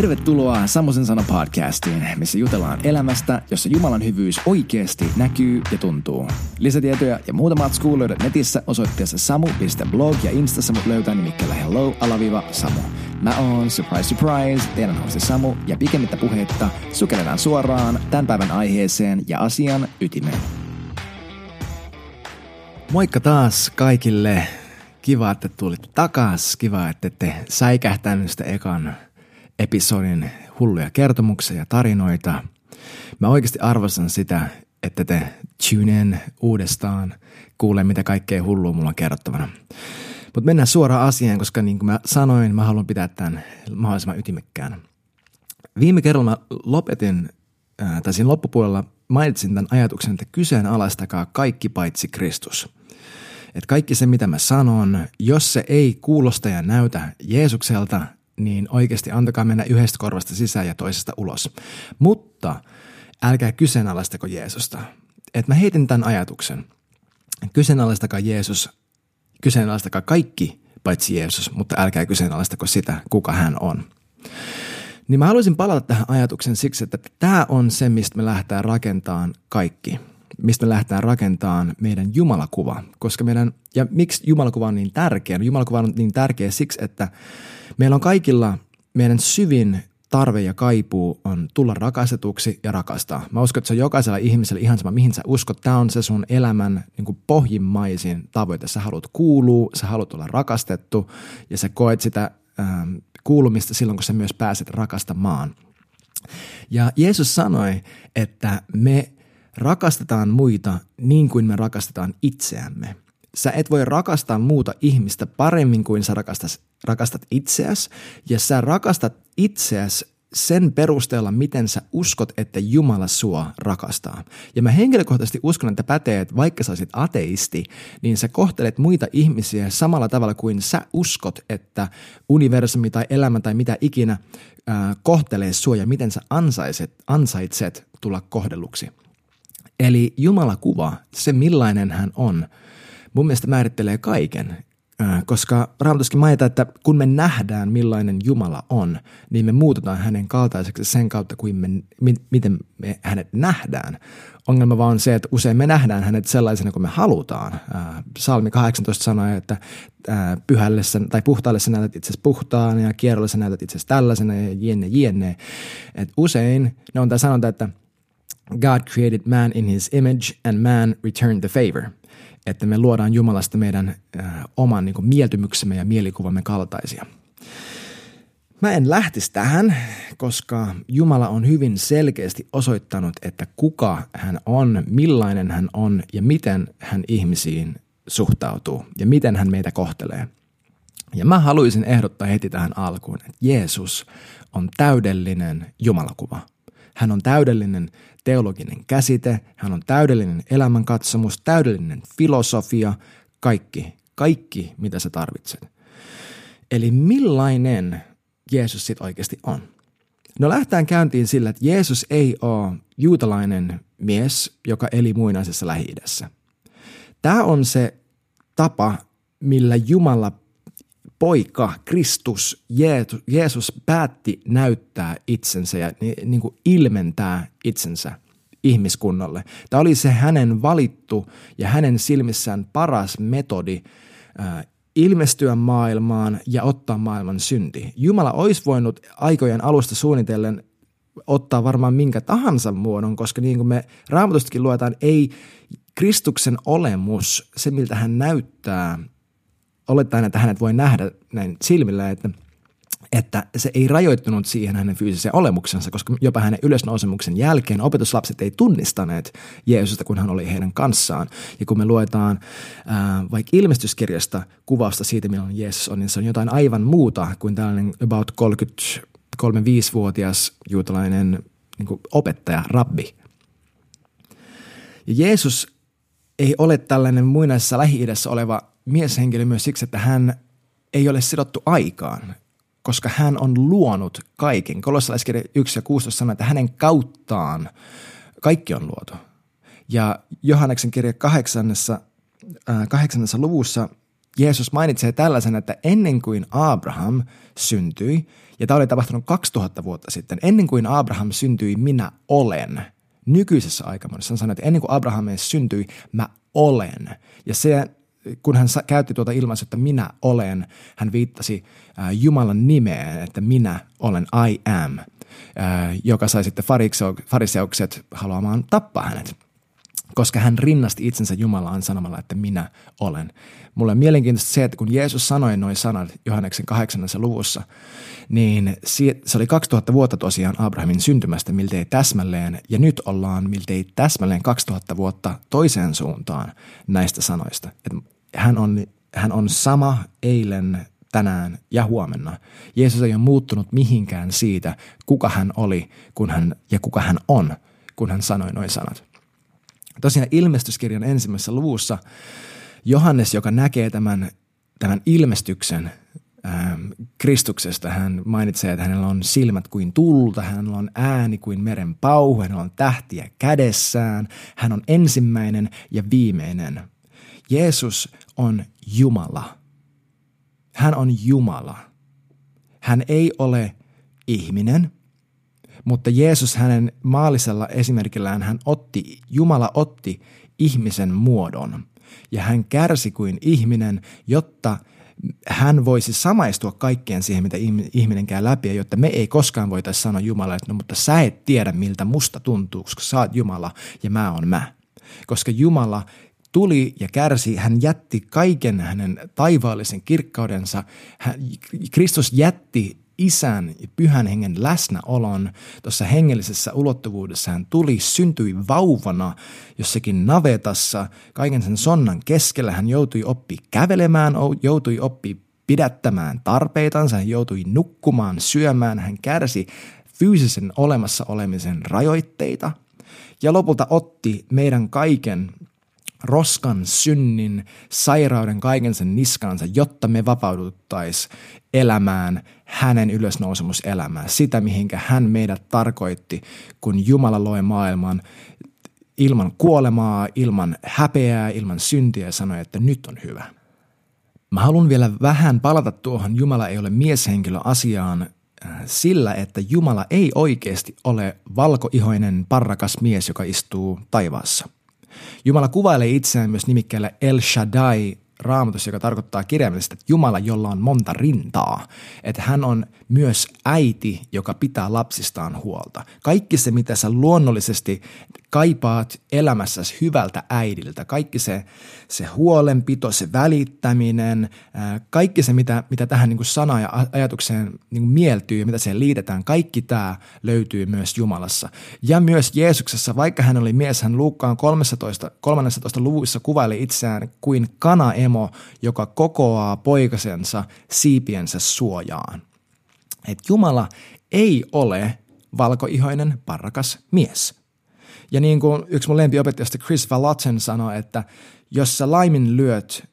Tervetuloa Samosen sana podcastiin, missä jutellaan elämästä, jossa Jumalan hyvyys oikeasti näkyy ja tuntuu. Lisätietoja ja muuta matskua löydät netissä osoitteessa samu.blog ja instassa mut löytää nimikkeellä hello alaviva samu. Mä oon, surprise surprise, teidän hosti Samu ja pikemmittä puhetta sukelletaan suoraan tämän päivän aiheeseen ja asian ytimeen. Moikka taas kaikille. Kiva, että tulitte takas. Kiva, että te säikähtänyt sitä ekan episodin hulluja kertomuksia ja tarinoita. Mä oikeasti arvostan sitä, että te tune in uudestaan, kuulee mitä kaikkea hullua mulla on kerrottavana. Mutta mennään suoraan asiaan, koska niin kuin mä sanoin, mä haluan pitää tämän mahdollisimman ytimekkään. Viime kerralla mä lopetin, tai siinä loppupuolella mainitsin tämän ajatuksen, että kyseenalaistakaa kaikki paitsi Kristus. Että kaikki se, mitä mä sanon, jos se ei kuulosta ja näytä Jeesukselta, niin oikeasti antakaa mennä yhdestä korvasta sisään ja toisesta ulos. Mutta älkää kyseenalaistako Jeesusta. Et mä heitin tämän ajatuksen. Kyseenalaistakaa Jeesus, kyseenalaistakaa kaikki paitsi Jeesus, mutta älkää kyseenalaistako sitä, kuka hän on. Niin mä haluaisin palata tähän ajatuksen siksi, että tämä on se, mistä me lähdetään rakentamaan kaikki – mistä me lähdetään rakentamaan meidän jumalakuva. Koska meidän, ja miksi jumalakuva on niin tärkeä? No, jumalakuva on niin tärkeä siksi, että meillä on kaikilla meidän syvin tarve ja kaipuu on tulla rakastetuksi ja rakastaa. Mä uskon, että se on jokaisella ihmisellä ihan sama, mihin sä uskot. Tämä on se sun elämän niin kuin pohjimmaisin tavoite. Sä haluat kuulua, sä haluat olla rakastettu ja sä koet sitä ähm, kuulumista silloin, kun sä myös pääset rakastamaan. Ja Jeesus sanoi, että me Rakastetaan muita niin kuin me rakastetaan itseämme. Sä et voi rakastaa muuta ihmistä paremmin kuin sä rakastat, rakastat itseäsi, ja sä rakastat itseäsi sen perusteella, miten sä uskot, että Jumala sua rakastaa. Ja mä henkilökohtaisesti uskon, että pätee, että vaikka sä olisit ateisti, niin sä kohtelet muita ihmisiä samalla tavalla kuin sä uskot, että universumi tai elämä tai mitä ikinä äh, kohtelee sua ja miten sä ansaitset, ansaitset tulla kohdelluksi. Eli Jumala kuva, se millainen hän on, mun mielestä määrittelee kaiken. Koska Raamatuskin mainitaan, että kun me nähdään millainen Jumala on, niin me muutetaan hänen kaltaiseksi sen kautta, kuin me, miten me hänet nähdään. Ongelma vaan on se, että usein me nähdään hänet sellaisena kuin me halutaan. Salmi 18 sanoo, että pyhälle tai puhtaalle sä näytät itse puhtaan ja kierrolle sä näytät itse tällaisena ja jenne jenne. Et usein ne on tämä sanonta, että – God created man in his image and man returned the favor. Että me luodaan Jumalasta meidän äh, oman niin kuin, mieltymyksemme ja mielikuvamme kaltaisia. Mä en lähtisi tähän, koska Jumala on hyvin selkeästi osoittanut, että kuka hän on, millainen hän on ja miten hän ihmisiin suhtautuu ja miten hän meitä kohtelee. Ja mä haluaisin ehdottaa heti tähän alkuun, että Jeesus on täydellinen Jumalakuva. Hän on täydellinen teologinen käsite, hän on täydellinen elämänkatsomus, täydellinen filosofia, kaikki, kaikki mitä sä tarvitset. Eli millainen Jeesus sitten oikeasti on? No lähtään käyntiin sillä, että Jeesus ei ole juutalainen mies, joka eli muinaisessa lähi. Tämä on se tapa, millä Jumala poika, Kristus, Jeesus päätti näyttää itsensä ja niin kuin ilmentää itsensä ihmiskunnalle. Tämä oli se hänen valittu ja hänen silmissään paras metodi ilmestyä maailmaan ja ottaa maailman synti. Jumala olisi voinut aikojen alusta suunnitellen ottaa varmaan minkä tahansa muodon, koska niin kuin me raamatustakin luetaan, ei Kristuksen olemus, se miltä hän näyttää, olettaen, että hänet voi nähdä näin silmillä, että, että se ei rajoittunut siihen hänen fyysiseen olemuksensa, koska jopa hänen ylösnousemuksen jälkeen opetuslapset ei tunnistaneet Jeesusta, kun hän oli heidän kanssaan. Ja kun me luetaan ää, vaikka ilmestyskirjasta kuvausta siitä, millainen Jeesus on, niin se on jotain aivan muuta kuin tällainen about 33-5-vuotias juutalainen niin opettaja, rabbi. Ja Jeesus ei ole tällainen muinaisessa lähi oleva mieshenkilö myös siksi, että hän ei ole sidottu aikaan, koska hän on luonut kaiken. Kolossalaiskirja 1 ja 16 sanoo, että hänen kauttaan kaikki on luotu. Ja Johanneksen kirja kahdeksannessa, äh, kahdeksannessa luvussa Jeesus mainitsee tällaisen, että ennen kuin Abraham syntyi Ja tämä oli tapahtunut 2000 vuotta sitten. Ennen kuin Abraham syntyi, minä olen. Nykyisessä aikamuodossa hän sanoi, että ennen kuin Abraham syntyi, mä olen. Ja se, kun hän käytti tuota ilmaisua, että minä olen, hän viittasi Jumalan nimeen, että minä olen, I am, joka sai sitten fariseukset haluamaan tappaa hänet koska hän rinnasti itsensä Jumalaan sanomalla, että minä olen. Mulle on mielenkiintoista se, että kun Jeesus sanoi noin sanat Johanneksen kahdeksannessa luvussa, niin se oli 2000 vuotta tosiaan Abrahamin syntymästä miltei täsmälleen, ja nyt ollaan miltei täsmälleen 2000 vuotta toiseen suuntaan näistä sanoista. Että hän, on, hän on sama eilen, tänään ja huomenna. Jeesus ei ole muuttunut mihinkään siitä, kuka hän oli kun hän, ja kuka hän on, kun hän sanoi noin sanat. Tosiaan ilmestyskirjan ensimmäisessä luvussa Johannes, joka näkee tämän, tämän ilmestyksen ää, ähm, Kristuksesta, hän mainitsee, että hänellä on silmät kuin tulta, hänellä on ääni kuin meren pauhu, hänellä on tähtiä kädessään, hän on ensimmäinen ja viimeinen. Jeesus on Jumala. Hän on Jumala. Hän ei ole ihminen – mutta Jeesus hänen maallisella esimerkillään hän otti, Jumala otti ihmisen muodon ja hän kärsi kuin ihminen, jotta hän voisi samaistua kaikkeen siihen, mitä ihminen käy läpi, ja jotta me ei koskaan voitaisi sanoa Jumalalle, että no mutta sä et tiedä, miltä musta tuntuu, koska sä oot Jumala ja mä oon mä. Koska Jumala tuli ja kärsi, hän jätti kaiken hänen taivaallisen kirkkaudensa. Hän, Kristus jätti isän ja pyhän hengen läsnäolon tuossa hengellisessä ulottuvuudessa. Hän tuli, syntyi vauvana jossakin navetassa, kaiken sen sonnan keskellä. Hän joutui oppi kävelemään, joutui oppi pidättämään tarpeitansa, hän joutui nukkumaan, syömään, hän kärsi fyysisen olemassa olemisen rajoitteita ja lopulta otti meidän kaiken roskan, synnin, sairauden, kaiken sen niskaansa, jotta me vapauduttaisiin elämään hänen ylösnousemuselämää, sitä mihinkä hän meidät tarkoitti, kun Jumala loi maailman ilman kuolemaa, ilman häpeää, ilman syntiä ja sanoi, että nyt on hyvä. Mä haluan vielä vähän palata tuohon Jumala ei ole mieshenkilö asiaan äh, sillä, että Jumala ei oikeasti ole valkoihoinen parrakas mies, joka istuu taivaassa – Jumala kuvailee itseään myös nimikkeellä El Shaddai raamatussa, joka tarkoittaa kirjaimellisesti, että Jumala, jolla on monta rintaa. Että hän on myös äiti, joka pitää lapsistaan huolta. Kaikki se, mitä sä luonnollisesti kaipaat elämässäsi hyvältä äidiltä, kaikki se, se huolenpito, se välittäminen, kaikki se, mitä, mitä tähän niin kuin sana ja ajatukseen niin kuin mieltyy ja mitä siihen liitetään, kaikki tämä löytyy myös Jumalassa. Ja myös Jeesuksessa, vaikka hän oli mies, hän Luukkaan 13, 13 luvuissa kuvaili itseään kuin kanaemo, joka kokoaa poikasensa siipiensä suojaan. Et Jumala ei ole valkoihoinen parrakas mies – ja niin kuin yksi mun lempiopettajasta Chris Valotten sanoi, että jos sä laiminlyöt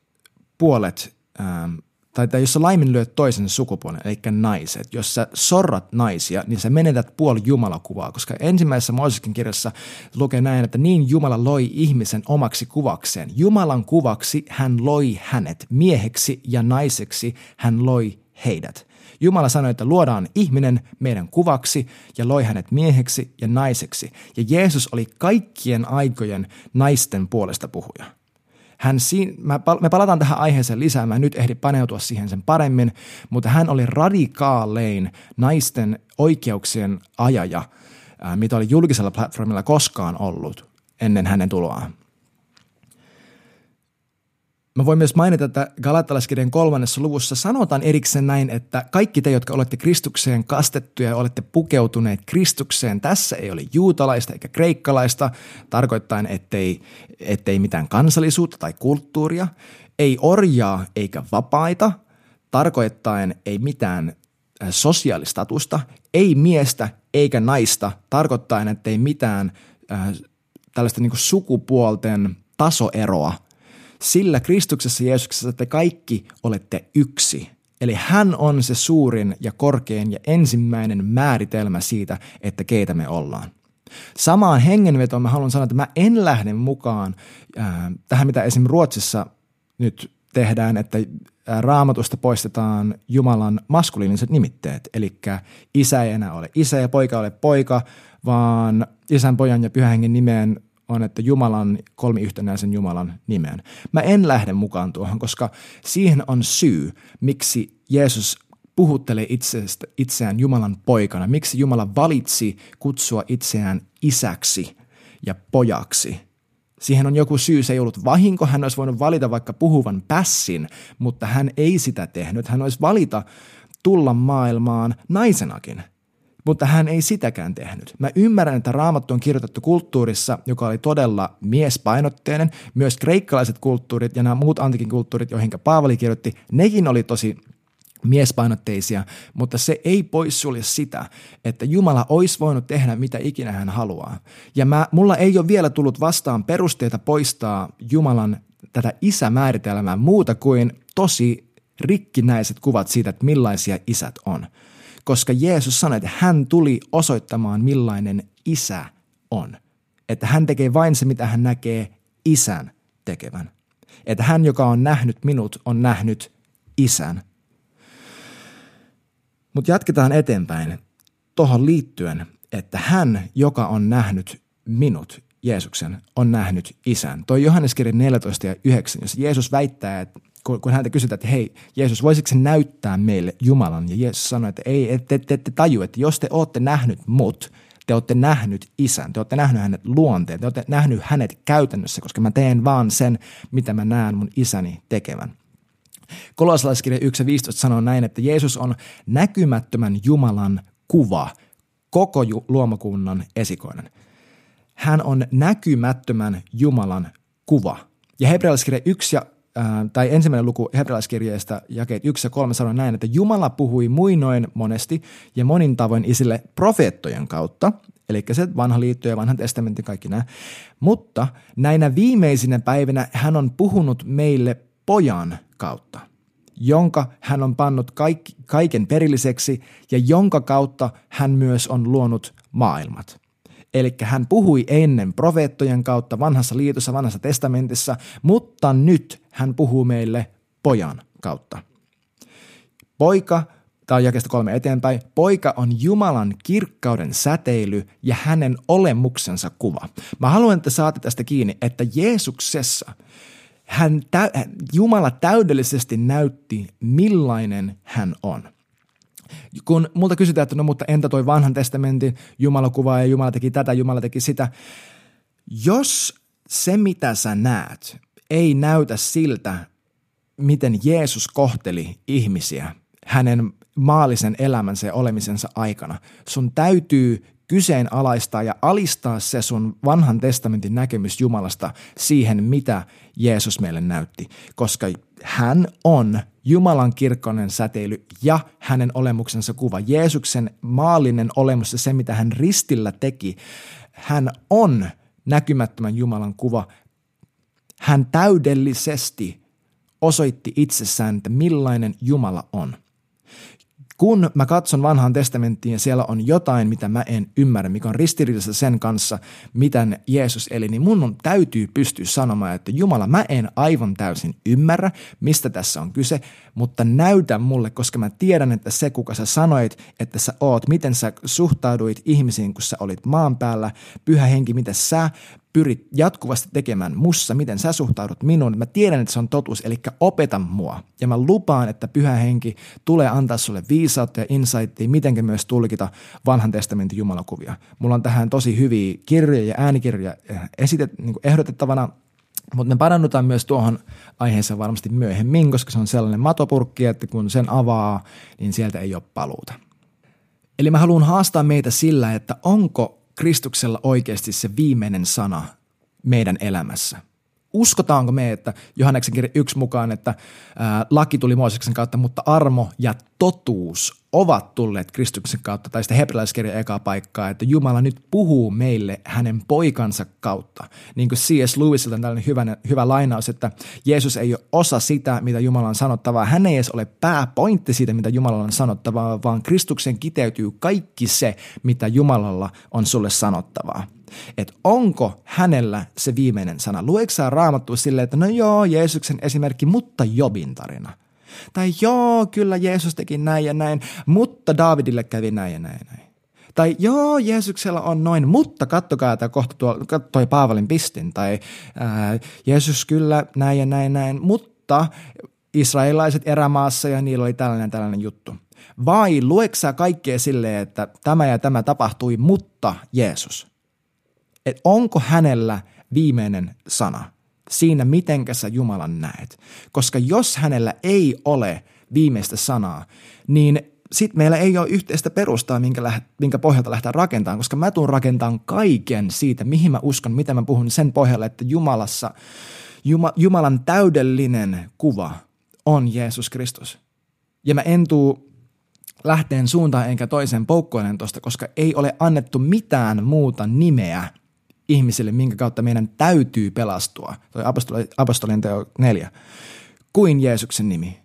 puolet, ähm, tai, tai jos sä laiminlyöt toisen sukupuolen, eli naiset, jos sä sorrat naisia, niin sä menetät puoli Jumalakuvaa, koska ensimmäisessä Mooseksen kirjassa lukee näin, että niin Jumala loi ihmisen omaksi kuvakseen. Jumalan kuvaksi hän loi hänet, mieheksi ja naiseksi hän loi heidät. Jumala sanoi, että luodaan ihminen meidän kuvaksi ja loi hänet mieheksi ja naiseksi. Ja Jeesus oli kaikkien aikojen naisten puolesta puhuja. Hän siin, me palataan tähän aiheeseen lisää, mä en nyt ehdi paneutua siihen sen paremmin, mutta hän oli radikaalein naisten oikeuksien ajaja, mitä oli julkisella platformilla koskaan ollut ennen hänen tuloaan. Mä voin myös mainita, että Galattalaiskirjan kolmannessa luvussa sanotaan erikseen näin, että kaikki te, jotka olette Kristukseen kastettuja ja olette pukeutuneet Kristukseen, tässä ei ole juutalaista eikä kreikkalaista, tarkoittaen, ettei, ettei mitään kansallisuutta tai kulttuuria, ei orjaa eikä vapaita, tarkoittaen ei mitään äh, sosiaalistatusta, ei miestä eikä naista, tarkoittaen, ettei mitään äh, tällaista niin sukupuolten tasoeroa – sillä Kristuksessa Jeesuksessa te kaikki olette yksi. Eli hän on se suurin ja korkein ja ensimmäinen määritelmä siitä, että keitä me ollaan. Samaan hengenvetoon mä haluan sanoa, että mä en lähde mukaan äh, tähän, mitä esim. Ruotsissa nyt tehdään, että raamatusta poistetaan Jumalan maskuliiniset nimitteet. Eli isä ei enää ole isä ja poika ole poika, vaan isän, pojan ja pyhän hengen nimeen on, että Jumalan, kolmiyhtenäisen Jumalan nimeen. Mä en lähde mukaan tuohon, koska siihen on syy, miksi Jeesus puhuttelee itsestä, itseään Jumalan poikana. Miksi Jumala valitsi kutsua itseään isäksi ja pojaksi. Siihen on joku syy, se ei ollut vahinko, hän olisi voinut valita vaikka puhuvan pässin, mutta hän ei sitä tehnyt. Hän olisi valita tulla maailmaan naisenakin – mutta hän ei sitäkään tehnyt. Mä ymmärrän, että raamattu on kirjoitettu kulttuurissa, joka oli todella miespainotteinen. Myös kreikkalaiset kulttuurit ja nämä muut antikin kulttuurit, joihin Paavali kirjoitti, nekin oli tosi miespainotteisia, mutta se ei poissulje sitä, että Jumala olisi voinut tehdä mitä ikinä hän haluaa. Ja mä, mulla ei ole vielä tullut vastaan perusteita poistaa Jumalan tätä isämääritelmää muuta kuin tosi rikkinäiset kuvat siitä, että millaisia isät on koska Jeesus sanoi, että hän tuli osoittamaan millainen isä on. Että hän tekee vain se, mitä hän näkee isän tekevän. Että hän, joka on nähnyt minut, on nähnyt isän. Mutta jatketaan eteenpäin tuohon liittyen, että hän, joka on nähnyt minut, Jeesuksen, on nähnyt isän. Toi Johannes 14 ja 9, jos Jeesus väittää, että kun, kun häntä kysytään, että hei, Jeesus, voisiko se näyttää meille Jumalan? Ja Jeesus sanoi, että ei, ette, te ette taju, että jos te olette nähnyt mut, te olette nähnyt isän, te olette nähnyt hänet luonteen, te olette nähnyt hänet käytännössä, koska mä teen vaan sen, mitä mä näen mun isäni tekevän. Kolossalaiskirja 1.15 sanoo näin, että Jeesus on näkymättömän Jumalan kuva koko luomakunnan esikoinen. Hän on näkymättömän Jumalan kuva. Ja hebrealaiskirja 1 ja tai ensimmäinen luku hebrealaiskirjeestä jakeet 1 ja 3 sanoo näin, että Jumala puhui muinoin monesti ja monin tavoin isille profeettojen kautta, eli se vanha liitto ja vanhan testamentin kaikki nämä, mutta näinä viimeisinä päivinä hän on puhunut meille pojan kautta, jonka hän on pannut kaikki, kaiken perilliseksi ja jonka kautta hän myös on luonut maailmat. Eli hän puhui ennen profeettojen kautta vanhassa liitossa, vanhassa testamentissa, mutta nyt hän puhuu meille pojan kautta. Poika, tai jakesta kolme eteenpäin, poika on Jumalan kirkkauden säteily ja hänen olemuksensa kuva. Mä haluan, että saatte tästä kiinni, että Jeesuksessa hän, Jumala täydellisesti näytti, millainen hän on – kun multa kysytään, että no mutta entä toi vanhan testamentin Jumalakuva ja Jumala teki tätä, Jumala teki sitä. Jos se mitä sä näet ei näytä siltä, miten Jeesus kohteli ihmisiä hänen maallisen elämänsä ja olemisensa aikana, sun täytyy kyseenalaistaa ja alistaa se sun vanhan testamentin näkemys Jumalasta siihen, mitä Jeesus meille näytti, koska hän on Jumalan kirkkonen säteily ja hänen olemuksensa kuva. Jeesuksen maallinen olemus ja se, mitä hän ristillä teki, hän on näkymättömän Jumalan kuva. Hän täydellisesti osoitti itsessään, että millainen Jumala on – kun mä katson vanhaan testamenttiin ja siellä on jotain, mitä mä en ymmärrä, mikä on ristiriidassa sen kanssa, miten Jeesus eli, niin mun on, täytyy pystyä sanomaan, että Jumala, mä en aivan täysin ymmärrä, mistä tässä on kyse, mutta näytä mulle, koska mä tiedän, että se, kuka sä sanoit, että sä oot, miten sä suhtauduit ihmisiin, kun sä olit maan päällä, pyhä henki, miten sä pyrit jatkuvasti tekemään mussa, miten sä suhtaudut minuun. Mä tiedän, että se on totuus, eli opeta mua. Ja mä lupaan, että pyhä henki tulee antaa sulle viisautta ja insightia, miten myös tulkita vanhan testamentin jumalakuvia. Mulla on tähän tosi hyviä kirjoja ja äänikirjoja eh, esitet, niin ehdotettavana, mutta me parannutaan myös tuohon aiheeseen varmasti myöhemmin, koska se on sellainen matopurkki, että kun sen avaa, niin sieltä ei ole paluuta. Eli mä haluan haastaa meitä sillä, että onko Kristuksella oikeasti se viimeinen sana meidän elämässä? Uskotaanko me, että Johanneksen kirja yksi mukaan, että ää, laki tuli Mooseksen kautta, mutta armo ja totuus ovat tulleet Kristuksen kautta, tai sitten hebrealaiskirja eka paikkaa, että Jumala nyt puhuu meille hänen poikansa kautta. Niin kuin C.S. Lewisilta on tällainen hyvä, hyvä lainaus, että Jeesus ei ole osa sitä, mitä Jumala on sanottavaa. Hän ei edes ole pääpointti siitä, mitä Jumalalla on sanottavaa, vaan Kristuksen kiteytyy kaikki se, mitä Jumalalla on sulle sanottavaa. Että onko hänellä se viimeinen sana. Lueeko sä raamattua silleen, että no joo, Jeesuksen esimerkki, mutta Jobin tarina. Tai joo, kyllä Jeesus teki näin ja näin, mutta Davidille kävi näin ja näin ja näin. Tai joo, Jeesuksella on noin, mutta kattokaa, että kohta tuo, toi Paavalin pistin. Tai ää, Jeesus kyllä näin ja näin näin, mutta israelilaiset erämaassa ja niillä oli tällainen tällainen juttu. Vai lueksä kaikkea silleen, että tämä ja tämä tapahtui, mutta Jeesus? Et onko hänellä viimeinen sana siinä, mitenkä sä Jumalan näet? Koska jos hänellä ei ole viimeistä sanaa, niin sitten meillä ei ole yhteistä perustaa, minkä, läht, minkä pohjalta lähteä rakentamaan, koska mä tuun rakentamaan kaiken siitä, mihin mä uskon, mitä mä puhun sen pohjalle, että Jumalassa, Juma, Jumalan täydellinen kuva on Jeesus Kristus. Ja mä en tuu lähteen suuntaan enkä toiseen poukkoilen tuosta, koska ei ole annettu mitään muuta nimeä ihmisille, minkä kautta meidän täytyy pelastua. Toi apostolien teo neljä. Kuin Jeesuksen nimi.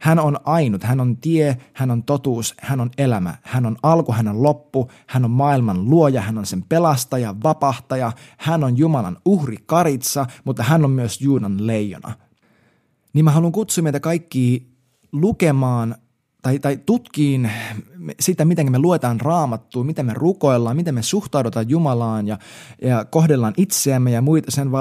Hän on ainut, hän on tie, hän on totuus, hän on elämä, hän on alku, hän on loppu, hän on maailman luoja, hän on sen pelastaja, vapahtaja, hän on Jumalan uhri karitsa, mutta hän on myös Juudan leijona. Niin mä haluan kutsua meitä kaikki lukemaan tai, tai tutkiin sitä, miten me luetaan raamattua, miten me rukoillaan, miten me suhtaudutaan Jumalaan ja, ja kohdellaan itseämme ja muita sen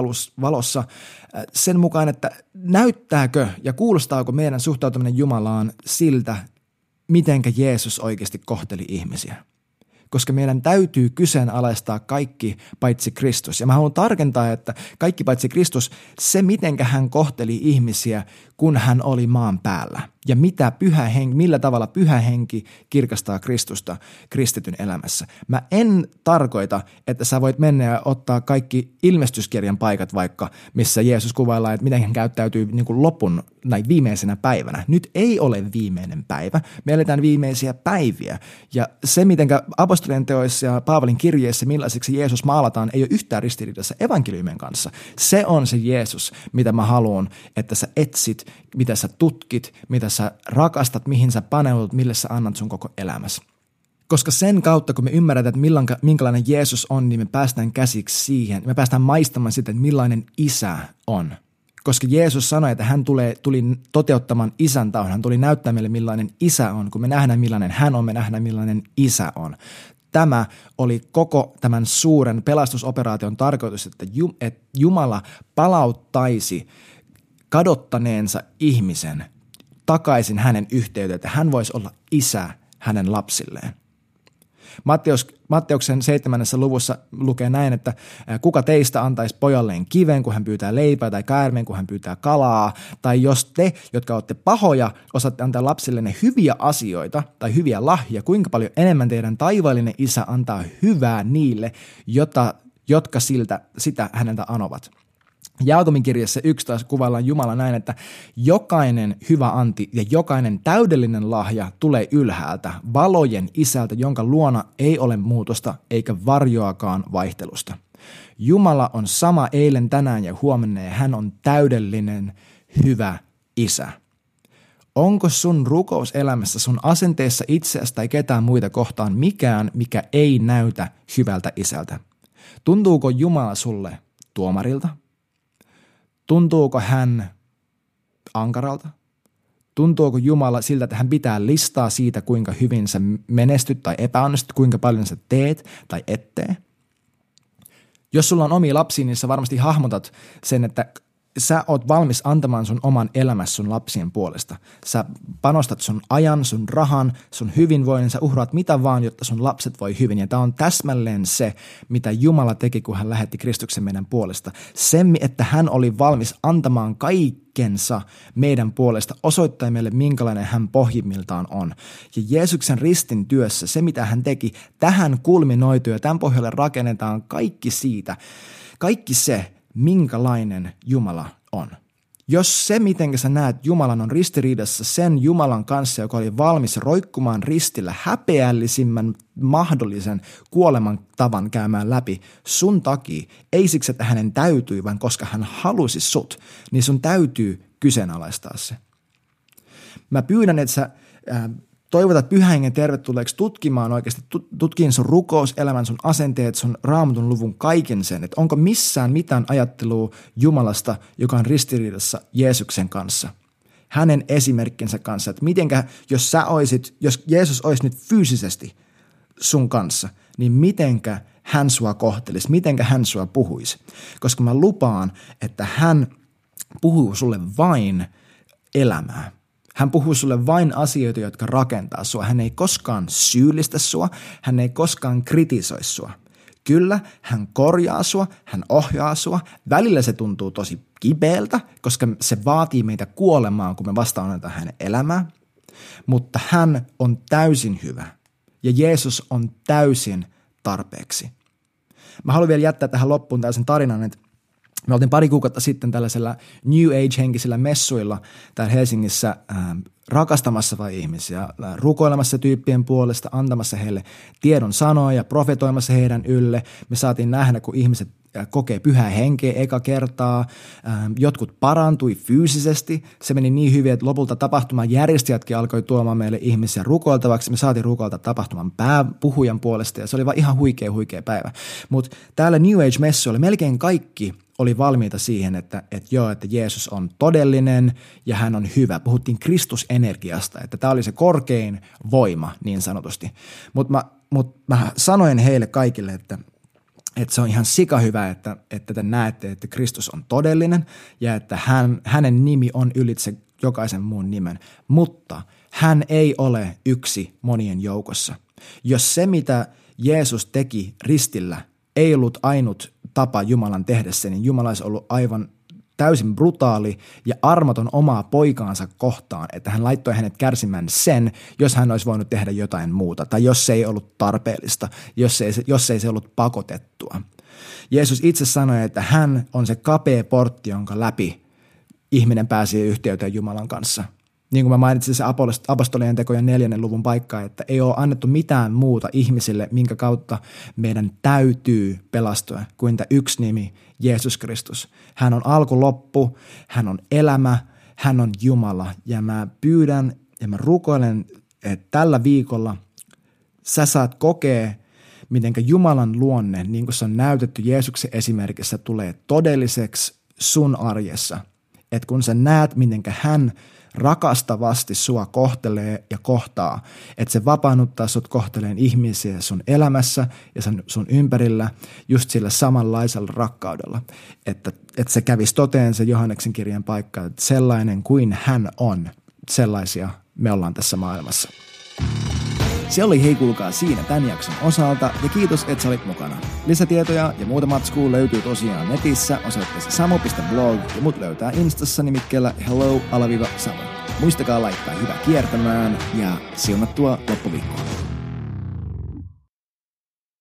valossa äh, sen mukaan, että näyttääkö ja kuulostaako meidän suhtautuminen Jumalaan siltä, mitenkä Jeesus oikeasti kohteli ihmisiä koska meidän täytyy kyseenalaistaa kaikki paitsi Kristus. Ja mä haluan tarkentaa, että kaikki paitsi Kristus, se mitenkä hän kohteli ihmisiä, kun hän oli maan päällä. Ja mitä pyhä henki, millä tavalla pyhä henki kirkastaa Kristusta kristityn elämässä. Mä en tarkoita, että sä voit mennä ja ottaa kaikki ilmestyskirjan paikat vaikka, missä Jeesus kuvaillaan, että miten hän käyttäytyy niin kuin lopun näin viimeisenä päivänä. Nyt ei ole viimeinen päivä. Me eletään viimeisiä päiviä. Ja se, miten apostolien teoissa ja Paavalin kirjeissä, millaiseksi Jeesus maalataan, ei ole yhtään ristiriidassa evankeliumin kanssa. Se on se Jeesus, mitä mä haluan, että sä etsit, mitä sä tutkit, mitä sä rakastat, mihin sä paneudut, mille sä annat sun koko elämässä. Koska sen kautta, kun me ymmärretään, että minkälainen Jeesus on, niin me päästään käsiksi siihen. Me päästään maistamaan sitä, että millainen isä on. Koska Jeesus sanoi, että hän tulee, tuli toteuttamaan isän taon. Hän tuli näyttää meille, millainen isä on. Kun me nähdään, millainen hän on, me nähdään, millainen isä on. Tämä oli koko tämän suuren pelastusoperaation tarkoitus, että Jumala palauttaisi kadottaneensa ihmisen takaisin hänen yhteyteen, että hän voisi olla isä hänen lapsilleen. Matteus, Matteuksen seitsemännessä luvussa lukee näin, että kuka teistä antaisi pojalleen kiven, kun hän pyytää leipää, tai käärmeen, kun hän pyytää kalaa, tai jos te, jotka olette pahoja, osaatte antaa lapsillenne hyviä asioita tai hyviä lahja, kuinka paljon enemmän teidän taivaallinen isä antaa hyvää niille, jota, jotka siltä, sitä häneltä anovat. Jaakomin kirjassa 11 kuvaillaan Jumala näin, että jokainen hyvä anti ja jokainen täydellinen lahja tulee ylhäältä, valojen isältä, jonka luona ei ole muutosta eikä varjoakaan vaihtelusta. Jumala on sama eilen, tänään ja huomenna ja hän on täydellinen, hyvä isä. Onko sun rukouselämässä, sun asenteessa itseäsi tai ketään muita kohtaan mikään, mikä ei näytä hyvältä isältä? Tuntuuko Jumala sulle tuomarilta? Tuntuuko hän ankaralta? Tuntuuko Jumala siltä, että hän pitää listaa siitä, kuinka hyvin sä menestyt tai epäonnistut, kuinka paljon sä teet tai ettee? Jos sulla on omia lapsia, niin sä varmasti hahmotat sen, että sä oot valmis antamaan sun oman elämässä sun lapsien puolesta. Sä panostat sun ajan, sun rahan, sun hyvinvoinnin, sä uhraat mitä vaan, jotta sun lapset voi hyvin. Ja tämä on täsmälleen se, mitä Jumala teki, kun hän lähetti Kristuksen meidän puolesta. Se, että hän oli valmis antamaan kaikkensa meidän puolesta, osoittaa meille, minkälainen hän pohjimmiltaan on. Ja Jeesuksen ristin työssä, se mitä hän teki, tähän kulminoituu ja tämän pohjalle rakennetaan kaikki siitä, kaikki se, minkälainen Jumala on. Jos se, miten sä näet Jumalan, on ristiriidassa sen Jumalan kanssa, joka oli valmis roikkumaan ristillä häpeällisimmän mahdollisen kuoleman tavan käymään läpi sun takia, ei siksi, että hänen täytyi, vaan koska hän halusi sut, niin sun täytyy kyseenalaistaa se. Mä pyydän, että sä äh, toivotat pyhän tervetulleeksi tutkimaan oikeasti, tutkiin sun rukouselämän, sun asenteet, sun raamatun luvun kaiken sen, että onko missään mitään ajattelua Jumalasta, joka on ristiriidassa Jeesuksen kanssa – hänen esimerkkinsä kanssa, että mitenkä, jos sä oisit, jos Jeesus olisi nyt fyysisesti sun kanssa, niin mitenkä hän sua kohtelisi, mitenkä hän sua puhuisi. Koska mä lupaan, että hän puhuu sulle vain elämää. Hän puhuu sulle vain asioita, jotka rakentaa sua. Hän ei koskaan syyllistä sua, hän ei koskaan kritisoi sua. Kyllä, hän korjaa sua, hän ohjaa sua. Välillä se tuntuu tosi kipeältä, koska se vaatii meitä kuolemaan, kun me vastaanotetaan hänen elämää. Mutta hän on täysin hyvä ja Jeesus on täysin tarpeeksi. Mä haluan vielä jättää tähän loppuun tällaisen tarinan, että me oltiin pari kuukautta sitten tällaisella New Age-henkisillä messuilla täällä Helsingissä ää, rakastamassa vai ihmisiä, rukoilemassa tyyppien puolesta, antamassa heille tiedon sanoja, profetoimassa heidän ylle. Me saatiin nähdä, kun ihmiset kokee pyhää henkeä eka kertaa. Jotkut parantui fyysisesti. Se meni niin hyvin, että lopulta tapahtuman järjestäjätkin alkoi tuomaan meille ihmisiä rukoiltavaksi. Me saatiin rukoilta tapahtuman pääpuhujan puolesta ja se oli vaan ihan huikea, huikea päivä. Mutta täällä New Age-messuilla melkein kaikki oli valmiita siihen, että, että joo, että Jeesus on todellinen ja hän on hyvä. Puhuttiin Kristusenergiasta, että tämä oli se korkein voima niin sanotusti. Mutta mä, mut mä sanoin heille kaikille, että, että se on ihan sika hyvä, että, että te näette, että Kristus on todellinen ja että hän, hänen nimi on ylitse jokaisen muun nimen. Mutta hän ei ole yksi monien joukossa. Jos se, mitä Jeesus teki ristillä, ei ollut ainut tapa Jumalan tehdä se, niin Jumala olisi ollut aivan täysin brutaali ja armoton omaa poikaansa kohtaan, että hän laittoi hänet kärsimään sen, jos hän olisi voinut tehdä jotain muuta, tai jos se ei ollut tarpeellista, jos ei, jos ei se ollut pakotettua. Jeesus itse sanoi, että hän on se kapea portti, jonka läpi ihminen pääsee yhteyteen Jumalan kanssa – niin kuin mä mainitsin se apostolien tekojen neljännen luvun paikka, että ei ole annettu mitään muuta ihmisille, minkä kautta meidän täytyy pelastua kuin tämä yksi nimi, Jeesus Kristus. Hän on alku loppu, hän on elämä, hän on Jumala ja mä pyydän ja mä rukoilen, että tällä viikolla sä saat kokea, miten Jumalan luonne, niin kuin se on näytetty Jeesuksen esimerkissä, tulee todelliseksi sun arjessa. Että kun sä näet, miten hän – rakastavasti sua kohtelee ja kohtaa, että se vapaannuttaa sut kohteleen ihmisiä sun elämässä ja sun, sun ympärillä just sillä samanlaisella rakkaudella, että, että se kävisi toteen se Johanneksen kirjan paikka, että sellainen kuin hän on, sellaisia me ollaan tässä maailmassa. Se oli hei kuulkaa siinä tämän jakson osalta ja kiitos, että sä olit mukana. Lisätietoja ja muuta matskua löytyy tosiaan netissä osoitteessa samu.blog ja mut löytää instassa nimikkeellä hello-samu. Muistakaa laittaa hyvä kiertämään ja siunattua loppuviikkoa.